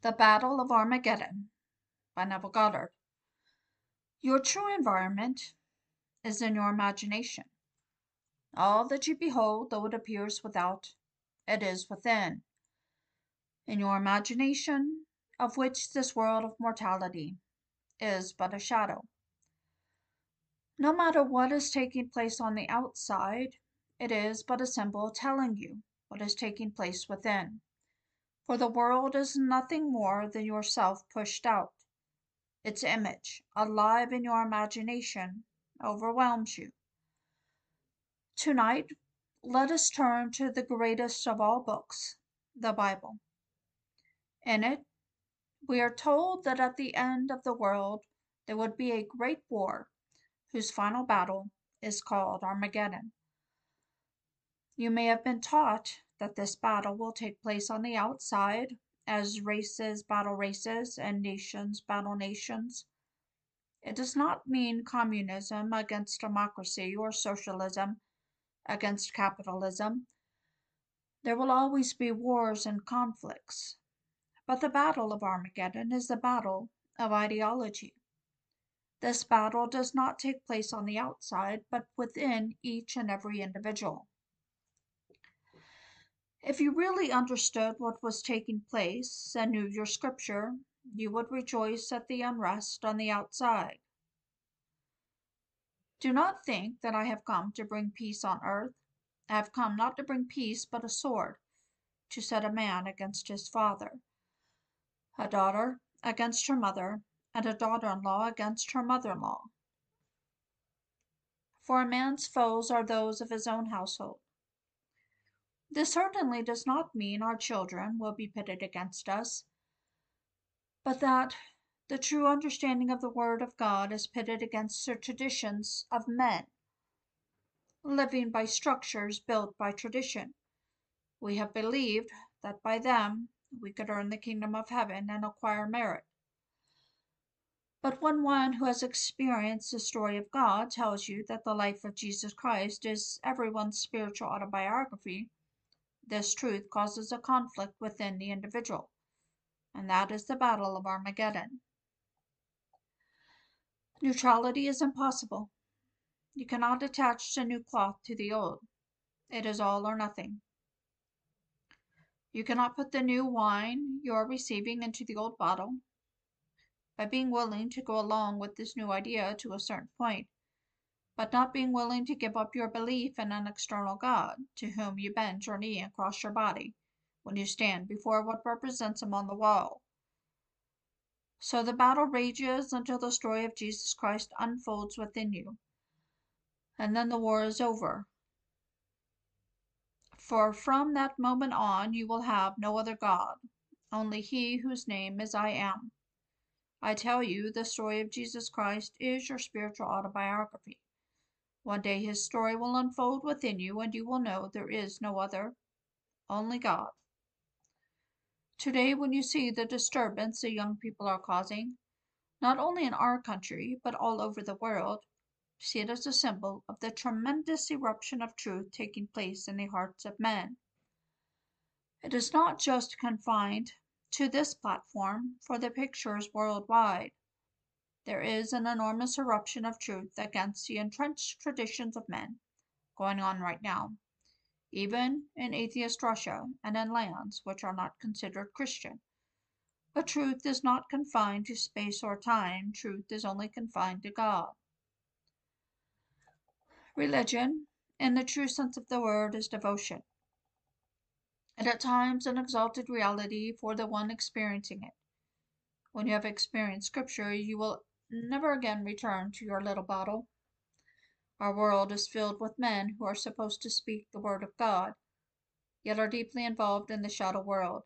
The Battle of Armageddon by Neville Goddard. Your true environment is in your imagination. All that you behold, though it appears without, it is within. In your imagination, of which this world of mortality is but a shadow. No matter what is taking place on the outside, it is but a symbol telling you what is taking place within. For the world is nothing more than yourself pushed out. Its image, alive in your imagination, overwhelms you. Tonight, let us turn to the greatest of all books, the Bible. In it, we are told that at the end of the world there would be a great war whose final battle is called Armageddon. You may have been taught that this battle will take place on the outside as races battle races and nations battle nations. It does not mean communism against democracy or socialism against capitalism. There will always be wars and conflicts. But the Battle of Armageddon is the battle of ideology. This battle does not take place on the outside, but within each and every individual. If you really understood what was taking place and knew your scripture, you would rejoice at the unrest on the outside. Do not think that I have come to bring peace on earth. I have come not to bring peace, but a sword, to set a man against his father, a daughter against her mother, and a daughter in law against her mother in law. For a man's foes are those of his own household. This certainly does not mean our children will be pitted against us, but that the true understanding of the Word of God is pitted against the traditions of men, living by structures built by tradition. We have believed that by them we could earn the kingdom of heaven and acquire merit. But when one who has experienced the story of God tells you that the life of Jesus Christ is everyone's spiritual autobiography, this truth causes a conflict within the individual, and that is the battle of Armageddon. Neutrality is impossible. You cannot attach the new cloth to the old. It is all or nothing. You cannot put the new wine you are receiving into the old bottle. By being willing to go along with this new idea to a certain point, but not being willing to give up your belief in an external God to whom you bend your knee and cross your body when you stand before what represents him on the wall. So the battle rages until the story of Jesus Christ unfolds within you, and then the war is over. For from that moment on you will have no other God, only He whose name is I Am. I tell you, the story of Jesus Christ is your spiritual autobiography. One day his story will unfold within you, and you will know there is no other, only God. Today, when you see the disturbance the young people are causing, not only in our country, but all over the world, see it as a symbol of the tremendous eruption of truth taking place in the hearts of men. It is not just confined to this platform, for the picture is worldwide. There is an enormous eruption of truth against the entrenched traditions of men going on right now, even in atheist Russia and in lands which are not considered Christian. But truth is not confined to space or time, truth is only confined to God. Religion, in the true sense of the word, is devotion, and at times an exalted reality for the one experiencing it. When you have experienced Scripture, you will never again return to your little bottle. Our world is filled with men who are supposed to speak the word of God, yet are deeply involved in the shadow world.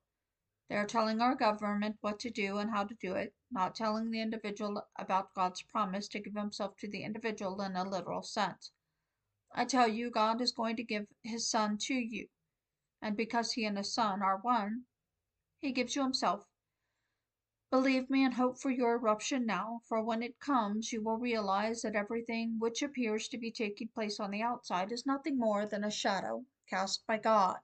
They are telling our government what to do and how to do it, not telling the individual about God's promise to give himself to the individual in a literal sense. I tell you, God is going to give his Son to you, and because he and his Son are one, he gives you himself Believe me and hope for your eruption now, for when it comes you will realize that everything which appears to be taking place on the outside is nothing more than a shadow cast by God.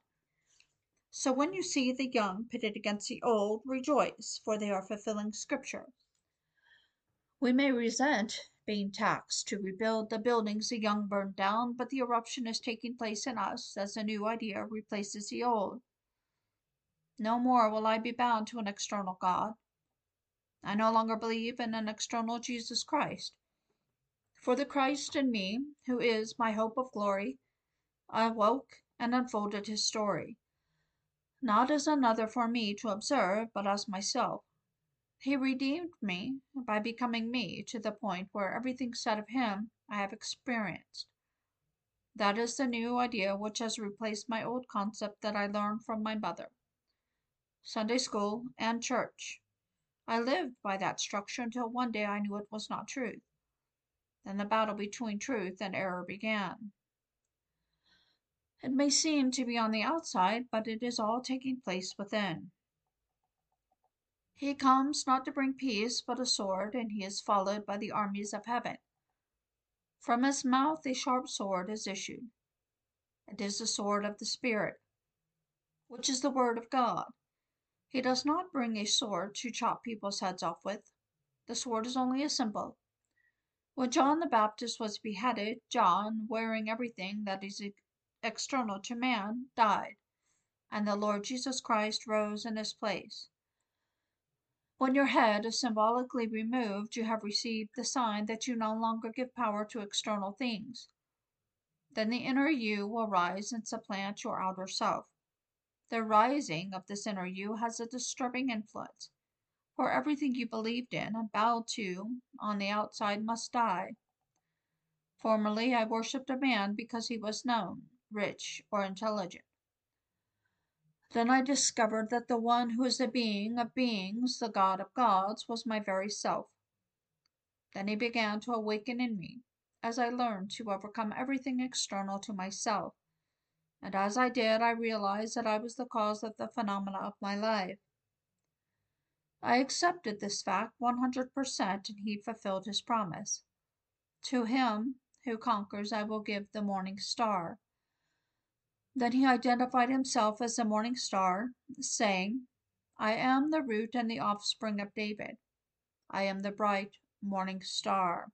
So when you see the young pitted against the old, rejoice, for they are fulfilling Scripture. We may resent being taxed to rebuild the buildings the young burned down, but the eruption is taking place in us as the new idea replaces the old. No more will I be bound to an external God. I no longer believe in an external Jesus Christ. For the Christ in me, who is my hope of glory, I awoke and unfolded his story, not as another for me to observe, but as myself. He redeemed me by becoming me to the point where everything said of him I have experienced. That is the new idea which has replaced my old concept that I learned from my mother. Sunday school and church. I lived by that structure until one day I knew it was not truth. Then the battle between truth and error began. It may seem to be on the outside, but it is all taking place within. He comes not to bring peace, but a sword, and he is followed by the armies of heaven. From his mouth a sharp sword is issued. It is the sword of the Spirit, which is the word of God. He does not bring a sword to chop people's heads off with. The sword is only a symbol. When John the Baptist was beheaded, John, wearing everything that is external to man, died, and the Lord Jesus Christ rose in his place. When your head is symbolically removed, you have received the sign that you no longer give power to external things. Then the inner you will rise and supplant your outer self. The rising of this inner you has a disturbing influence for everything you believed in and bowed to on the outside must die. Formerly I worshipped a man because he was known, rich, or intelligent. Then I discovered that the one who is the being of beings, the God of gods, was my very self. Then he began to awaken in me as I learned to overcome everything external to myself. And as I did, I realized that I was the cause of the phenomena of my life. I accepted this fact 100% and he fulfilled his promise. To him who conquers, I will give the morning star. Then he identified himself as the morning star, saying, I am the root and the offspring of David. I am the bright morning star,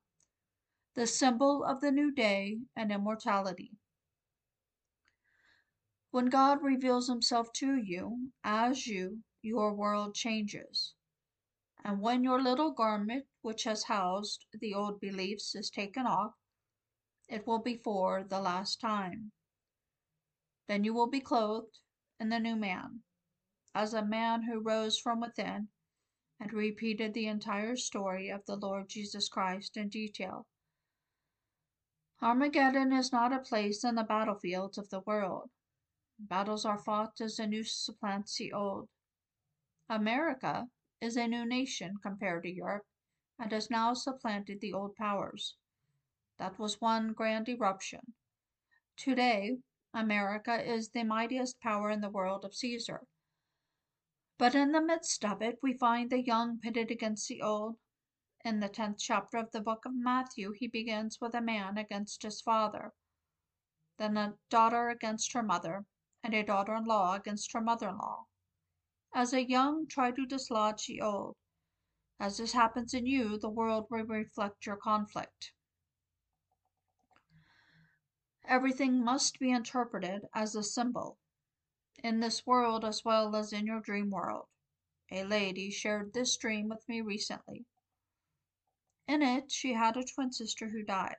the symbol of the new day and immortality. When God reveals himself to you as you your world changes. And when your little garment, which has housed the old beliefs, is taken off, it will be for the last time. Then you will be clothed in the new man, as a man who rose from within and repeated the entire story of the Lord Jesus Christ in detail. Armageddon is not a place in the battlefields of the world. Battles are fought as the new supplants the old. America is a new nation compared to Europe and has now supplanted the old powers. That was one grand eruption. Today, America is the mightiest power in the world of Caesar. But in the midst of it, we find the young pitted against the old. In the tenth chapter of the book of Matthew, he begins with a man against his father, then a daughter against her mother, and a daughter in law against her mother in law. As a young try to dislodge the old. As this happens in you, the world will reflect your conflict. Everything must be interpreted as a symbol. In this world as well as in your dream world. A lady shared this dream with me recently. In it, she had a twin sister who died.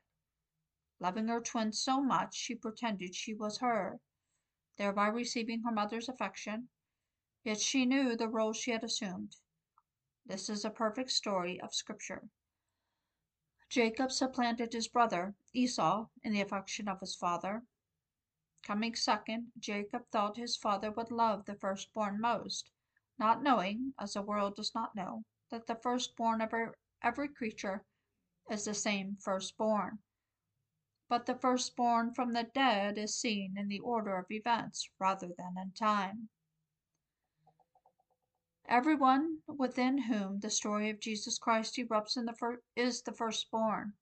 Loving her twin so much, she pretended she was her, thereby receiving her mother's affection Yet she knew the role she had assumed. This is a perfect story of Scripture. Jacob supplanted his brother Esau in the affection of his father. Coming second, Jacob thought his father would love the firstborn most, not knowing, as the world does not know, that the firstborn of every creature is the same firstborn. But the firstborn from the dead is seen in the order of events rather than in time. Everyone within whom the story of Jesus Christ erupts in the fir- is the firstborn.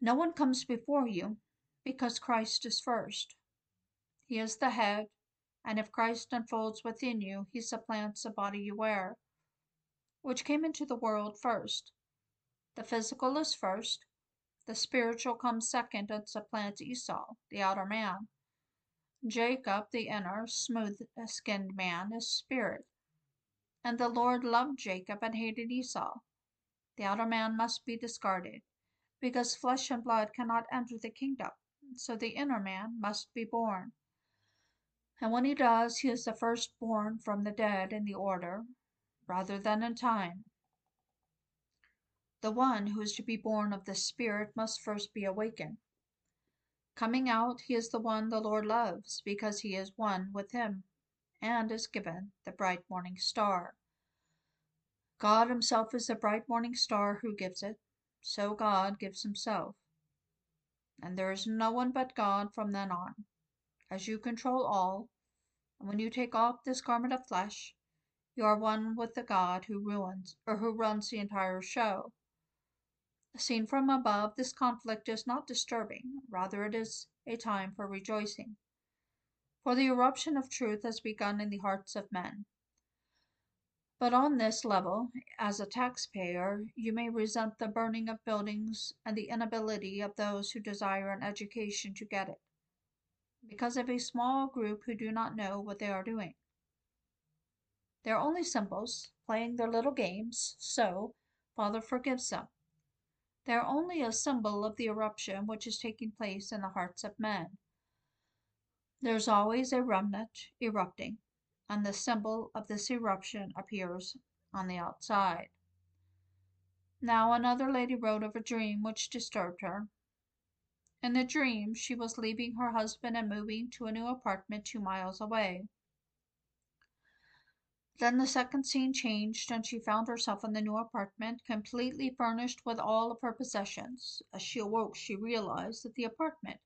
No one comes before you because Christ is first. He is the head, and if Christ unfolds within you, he supplants the body you wear, which came into the world first. The physical is first, the spiritual comes second and supplants Esau, the outer man. Jacob, the inner, smooth skinned man, is spirit. And the Lord loved Jacob and hated Esau. The outer man must be discarded, because flesh and blood cannot enter the kingdom, so the inner man must be born. And when he does, he is the firstborn from the dead in the order, rather than in time. The one who is to be born of the Spirit must first be awakened. Coming out, he is the one the Lord loves, because he is one with him, and is given the bright morning star. God himself is the bright morning star who gives it, so God gives himself. And there is no one but God from then on. As you control all, and when you take off this garment of flesh, you are one with the God who ruins or who runs the entire show. Seen from above, this conflict is not disturbing, rather, it is a time for rejoicing. For the eruption of truth has begun in the hearts of men. But on this level, as a taxpayer, you may resent the burning of buildings and the inability of those who desire an education to get it, because of a small group who do not know what they are doing. They are only symbols, playing their little games, so Father forgives them. They are only a symbol of the eruption which is taking place in the hearts of men. There's always a remnant erupting, and the symbol of this eruption appears on the outside. Now another lady wrote of a dream which disturbed her. In the dream, she was leaving her husband and moving to a new apartment two miles away. Then the second scene changed, and she found herself in the new apartment, completely furnished with all of her possessions. As she awoke, she realized that the apartment,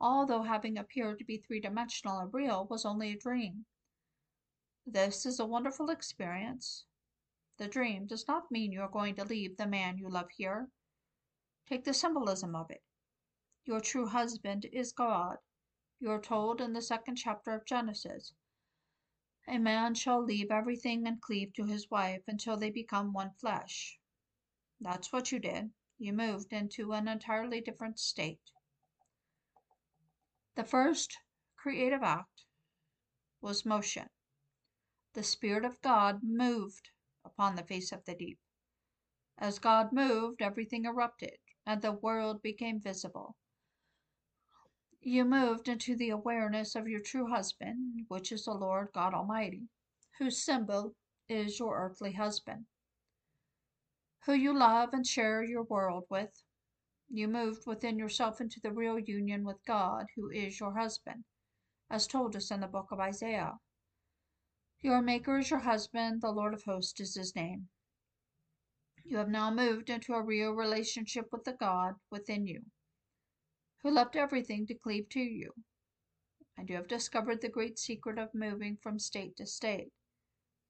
although having appeared to be three dimensional and real, was only a dream. This is a wonderful experience. The dream does not mean you are going to leave the man you love here. Take the symbolism of it. Your true husband is God. You are told in the second chapter of Genesis a man shall leave everything and cleave to his wife until they become one flesh. That's what you did. You moved into an entirely different state. The first creative act was motion. The Spirit of God moved upon the face of the deep. As God moved, everything erupted, and the world became visible. You moved into the awareness of your true husband, which is the Lord God Almighty, whose symbol is your earthly husband, who you love and share your world with. You moved within yourself into the real union with God, who is your husband, as told us in the book of Isaiah. Your Maker is your husband, the Lord of hosts is his name. You have now moved into a real relationship with the God within you who left everything to cleave to you. And you have discovered the great secret of moving from state to state.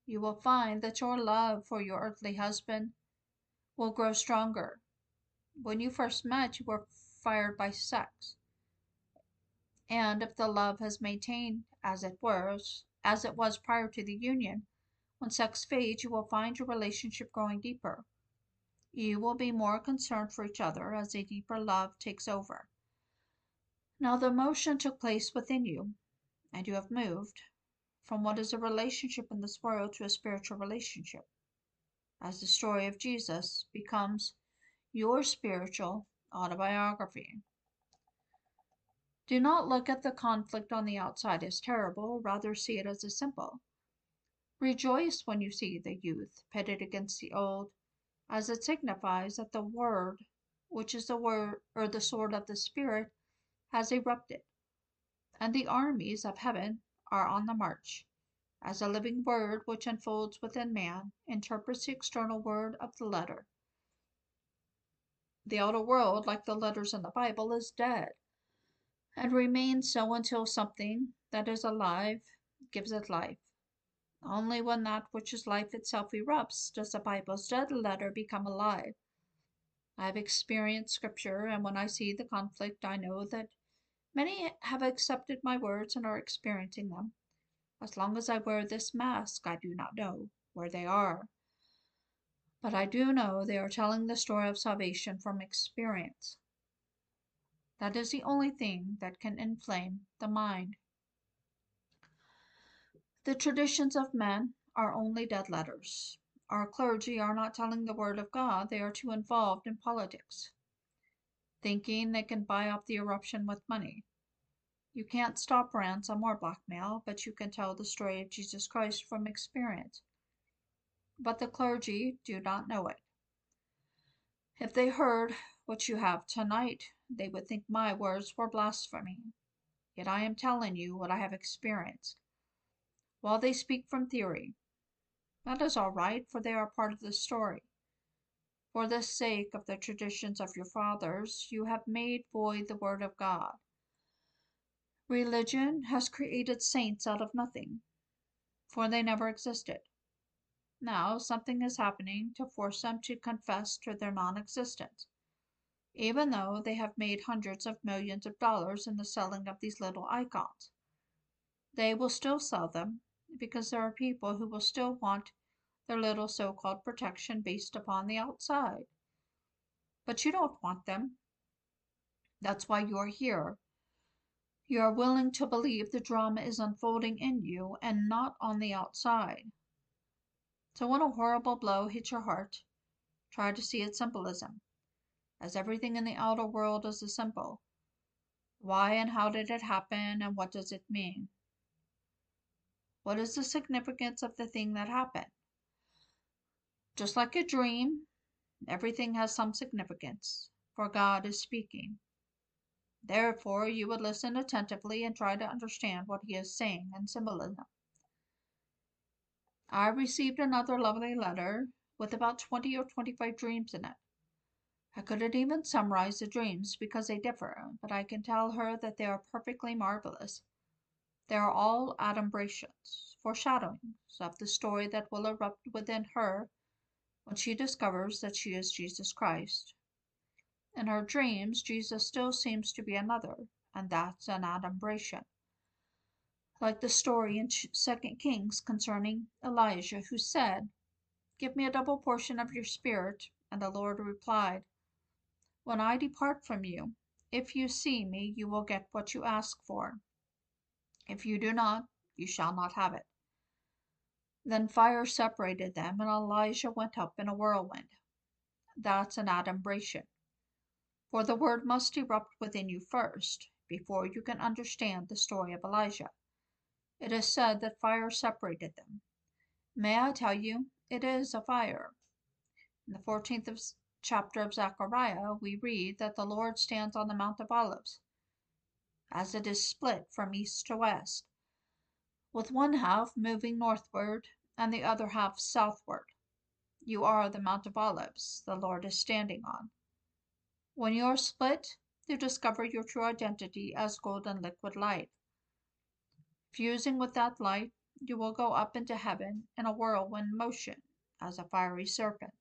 You will find that your love for your earthly husband will grow stronger. When you first met, you were fired by sex. And if the love has maintained as it was, as it was prior to the union, when sex fades, you will find your relationship growing deeper. You will be more concerned for each other as a deeper love takes over. Now the motion took place within you, and you have moved from what is a relationship in this world to a spiritual relationship, as the story of Jesus becomes your spiritual autobiography. Do not look at the conflict on the outside as terrible, rather see it as a symbol. Rejoice when you see the youth pitted against the old, as it signifies that the word, which is the word or the sword of the Spirit, has erupted, and the armies of heaven are on the march, as a living word which unfolds within man interprets the external word of the letter. The outer world, like the letters in the Bible, is dead, and remains so until something that is alive gives it life. Only when that which is life itself erupts does the Bible's dead letter become alive. I have experienced Scripture, and when I see the conflict, I know that Many have accepted my words and are experiencing them. As long as I wear this mask, I do not know where they are. But I do know they are telling the story of salvation from experience. That is the only thing that can inflame the mind. The traditions of men are only dead letters. Our clergy are not telling the word of God, they are too involved in politics, thinking they can buy up the eruption with money. You can't stop ransom or blackmail, but you can tell the story of Jesus Christ from experience. But the clergy do not know it. If they heard what you have tonight, they would think my words were blasphemy. Yet I am telling you what I have experienced. While they speak from theory, that is all right, for they are part of the story. For the sake of the traditions of your fathers, you have made void the word of God. Religion has created saints out of nothing, for they never existed. Now something is happening to force them to confess to their non existence, even though they have made hundreds of millions of dollars in the selling of these little icons. They will still sell them because there are people who will still want their little so called protection based upon the outside. But you don't want them. That's why you are here you are willing to believe the drama is unfolding in you and not on the outside. So when a horrible blow hits your heart, try to see its symbolism, as everything in the outer world is a symbol. Why and how did it happen, and what does it mean? What is the significance of the thing that happened? Just like a dream, everything has some significance, for God is speaking. Therefore, you would listen attentively and try to understand what he is saying in symbolism. I received another lovely letter with about 20 or 25 dreams in it. I couldn't even summarize the dreams because they differ, but I can tell her that they are perfectly marvelous. They are all adumbrations, foreshadowings of the story that will erupt within her when she discovers that she is Jesus Christ. In her dreams, Jesus still seems to be another, and that's an adumbration. Like the story in 2 Kings concerning Elijah, who said, Give me a double portion of your spirit. And the Lord replied, When I depart from you, if you see me, you will get what you ask for. If you do not, you shall not have it. Then fire separated them, and Elijah went up in a whirlwind. That's an adumbration for the word must erupt within you first, before you can understand the story of Elijah. It is said that fire separated them. May I tell you, it is a fire. In the 14th chapter of Zechariah, we read that the Lord stands on the Mount of Olives, as it is split from east to west, with one half moving northward and the other half southward. You are the Mount of Olives the Lord is standing on. When you are split, you discover your true identity as golden liquid light. Fusing with that light, you will go up into heaven in a whirlwind motion as a fiery serpent.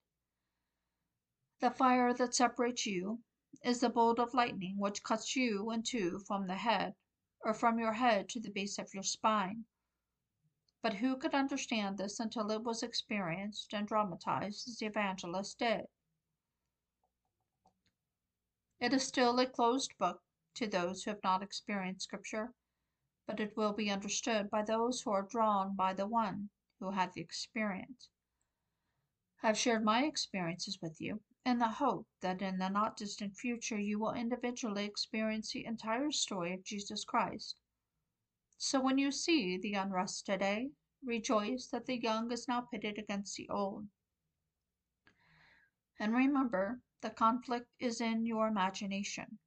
The fire that separates you is the bolt of lightning which cuts you in two from the head, or from your head to the base of your spine. But who could understand this until it was experienced and dramatized as the evangelist did? It is still a closed book to those who have not experienced Scripture, but it will be understood by those who are drawn by the one who had the experience. I have shared my experiences with you in the hope that in the not distant future you will individually experience the entire story of Jesus Christ. So when you see the unrest today, rejoice that the young is now pitted against the old. And remember the conflict is in your imagination.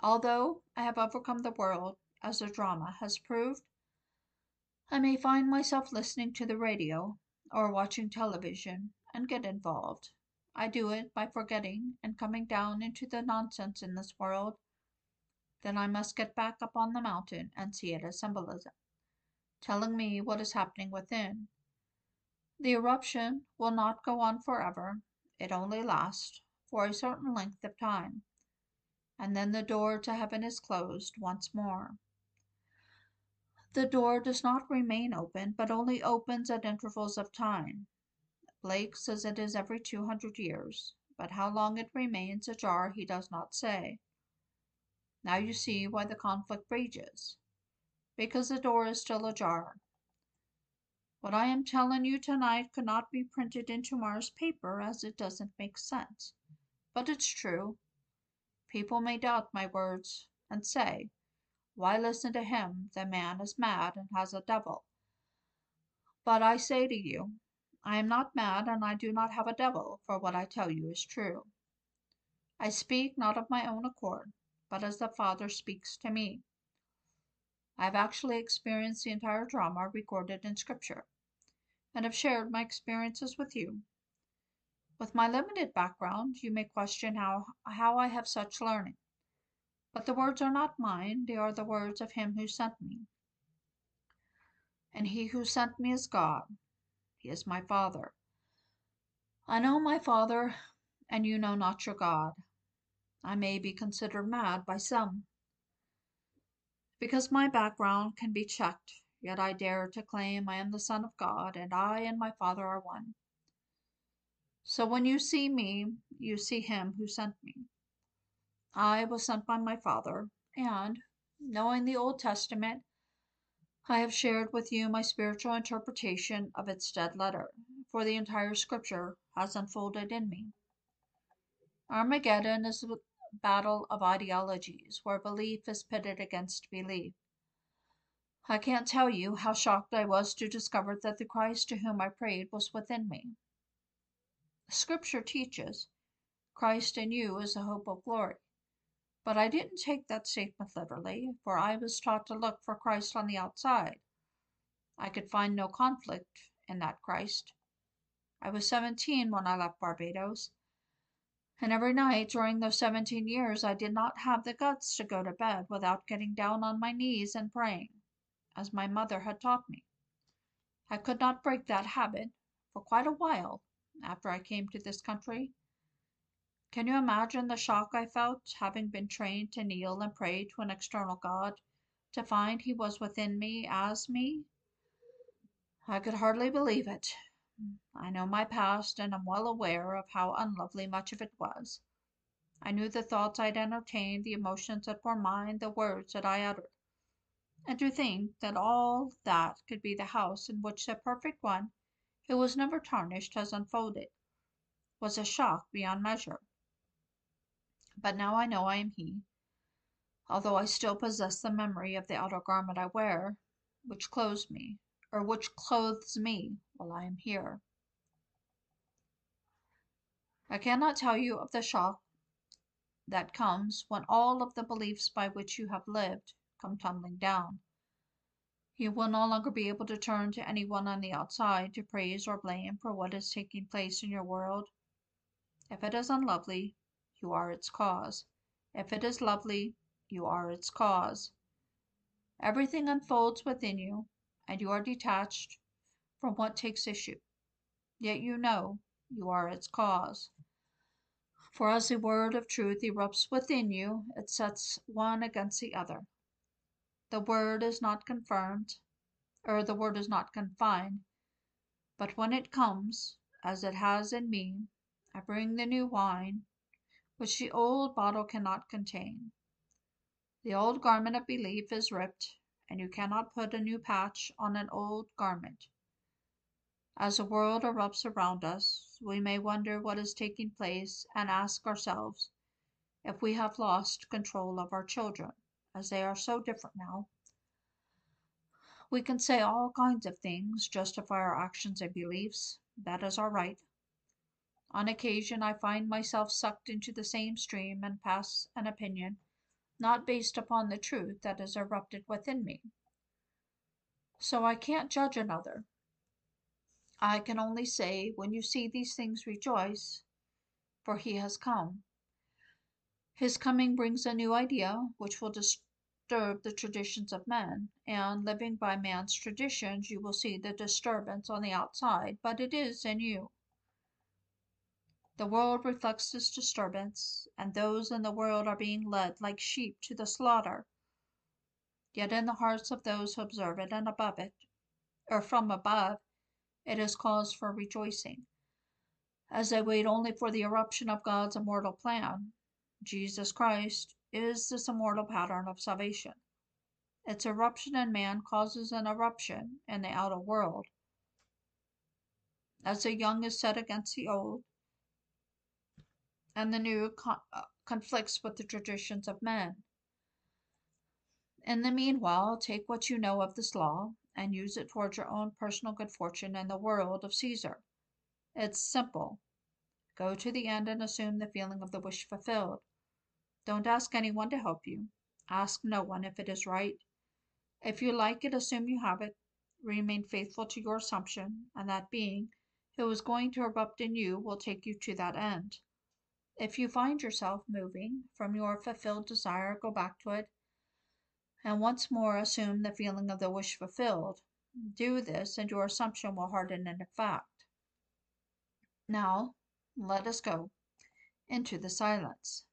Although I have overcome the world, as the drama has proved, I may find myself listening to the radio or watching television and get involved. I do it by forgetting and coming down into the nonsense in this world. Then I must get back up on the mountain and see it as symbolism, telling me what is happening within. The eruption will not go on forever, it only lasts for a certain length of time, and then the door to heaven is closed once more. The door does not remain open, but only opens at intervals of time. Blake says it is every 200 years, but how long it remains ajar he does not say. Now you see why the conflict rages. Because the door is still ajar. What I am telling you tonight could not be printed in tomorrow's paper as it doesn't make sense. But it's true. People may doubt my words and say, Why listen to him? The man is mad and has a devil. But I say to you, I am not mad and I do not have a devil, for what I tell you is true. I speak not of my own accord, but as the Father speaks to me. I have actually experienced the entire drama recorded in Scripture, and have shared my experiences with you. With my limited background, you may question how, how I have such learning. But the words are not mine, they are the words of him who sent me. And he who sent me is God. He is my Father. I know my Father, and you know not your God. I may be considered mad by some. Because my background can be checked, yet I dare to claim I am the Son of God, and I and my Father are one. So when you see me, you see him who sent me. I was sent by my Father, and, knowing the Old Testament, I have shared with you my spiritual interpretation of its dead letter, for the entire scripture has unfolded in me. Armageddon is battle of ideologies where belief is pitted against belief. I can't tell you how shocked I was to discover that the Christ to whom I prayed was within me. Scripture teaches, Christ in you is the hope of glory. But I didn't take that statement literally, for I was taught to look for Christ on the outside. I could find no conflict in that Christ. I was 17 when I left Barbados, and every night during those 17 years, I did not have the guts to go to bed without getting down on my knees and praying, as my mother had taught me. I could not break that habit for quite a while after I came to this country. Can you imagine the shock I felt, having been trained to kneel and pray to an external God, to find He was within me as me? I could hardly believe it. I know my past and am well aware of how unlovely much of it was. I knew the thoughts I'd entertained, the emotions that were mine, the words that I uttered. And to think that all that could be the house in which the perfect one, who was never tarnished, has unfolded, was a shock beyond measure. But now I know I am he, although I still possess the memory of the outer garment I wear, which clothes me, or which clothes me while I am here. I cannot tell you of the shock that comes when all of the beliefs by which you have lived come tumbling down. You will no longer be able to turn to anyone on the outside to praise or blame for what is taking place in your world. If it is unlovely, you are its cause. If it is lovely, you are its cause. Everything unfolds within you, and you are detached from what takes issue. Yet you know you are its cause. For as the word of truth erupts within you, it sets one against the other. The word is not confirmed, or the word is not confined, but when it comes, as it has in me, I bring the new wine, which the old bottle cannot contain. The old garment of belief is ripped, and you cannot put a new patch on an old garment. As the world erupts around us, we may wonder what is taking place and ask ourselves if we have lost control of our children, as they are so different now. We can say all kinds of things, justify our actions and beliefs. That is our right. On occasion, I find myself sucked into the same stream and pass an opinion not based upon the truth that is erupted within me. So I can't judge another I can only say, when you see these things, rejoice, for he has come. His coming brings a new idea which will disturb the traditions of men, and living by man's traditions, you will see the disturbance on the outside, but it is in you. The world reflects this disturbance, and those in the world are being led like sheep to the slaughter. yet in the hearts of those who observe it and above it, or from above, it is cause for rejoicing. As they wait only for the eruption of God's immortal plan, Jesus Christ is this immortal pattern of salvation. Its eruption in man causes an eruption in the outer world. As the young is set against the old, and the new uh, conflicts with the traditions of men. In the meanwhile, take what you know of this law and use it towards your own personal good fortune and the world of Caesar. It's simple. Go to the end and assume the feeling of the wish fulfilled. Don't ask anyone to help you. Ask no one if it is right. If you like it, assume you have it. Remain faithful to your assumption, and that being who is going to erupt in you will take you to that end. If you find yourself moving from your fulfilled desire, go back to it and once more assume the feeling of the wish fulfilled. Do this, and your assumption will harden into fact. Now, let us go into the silence.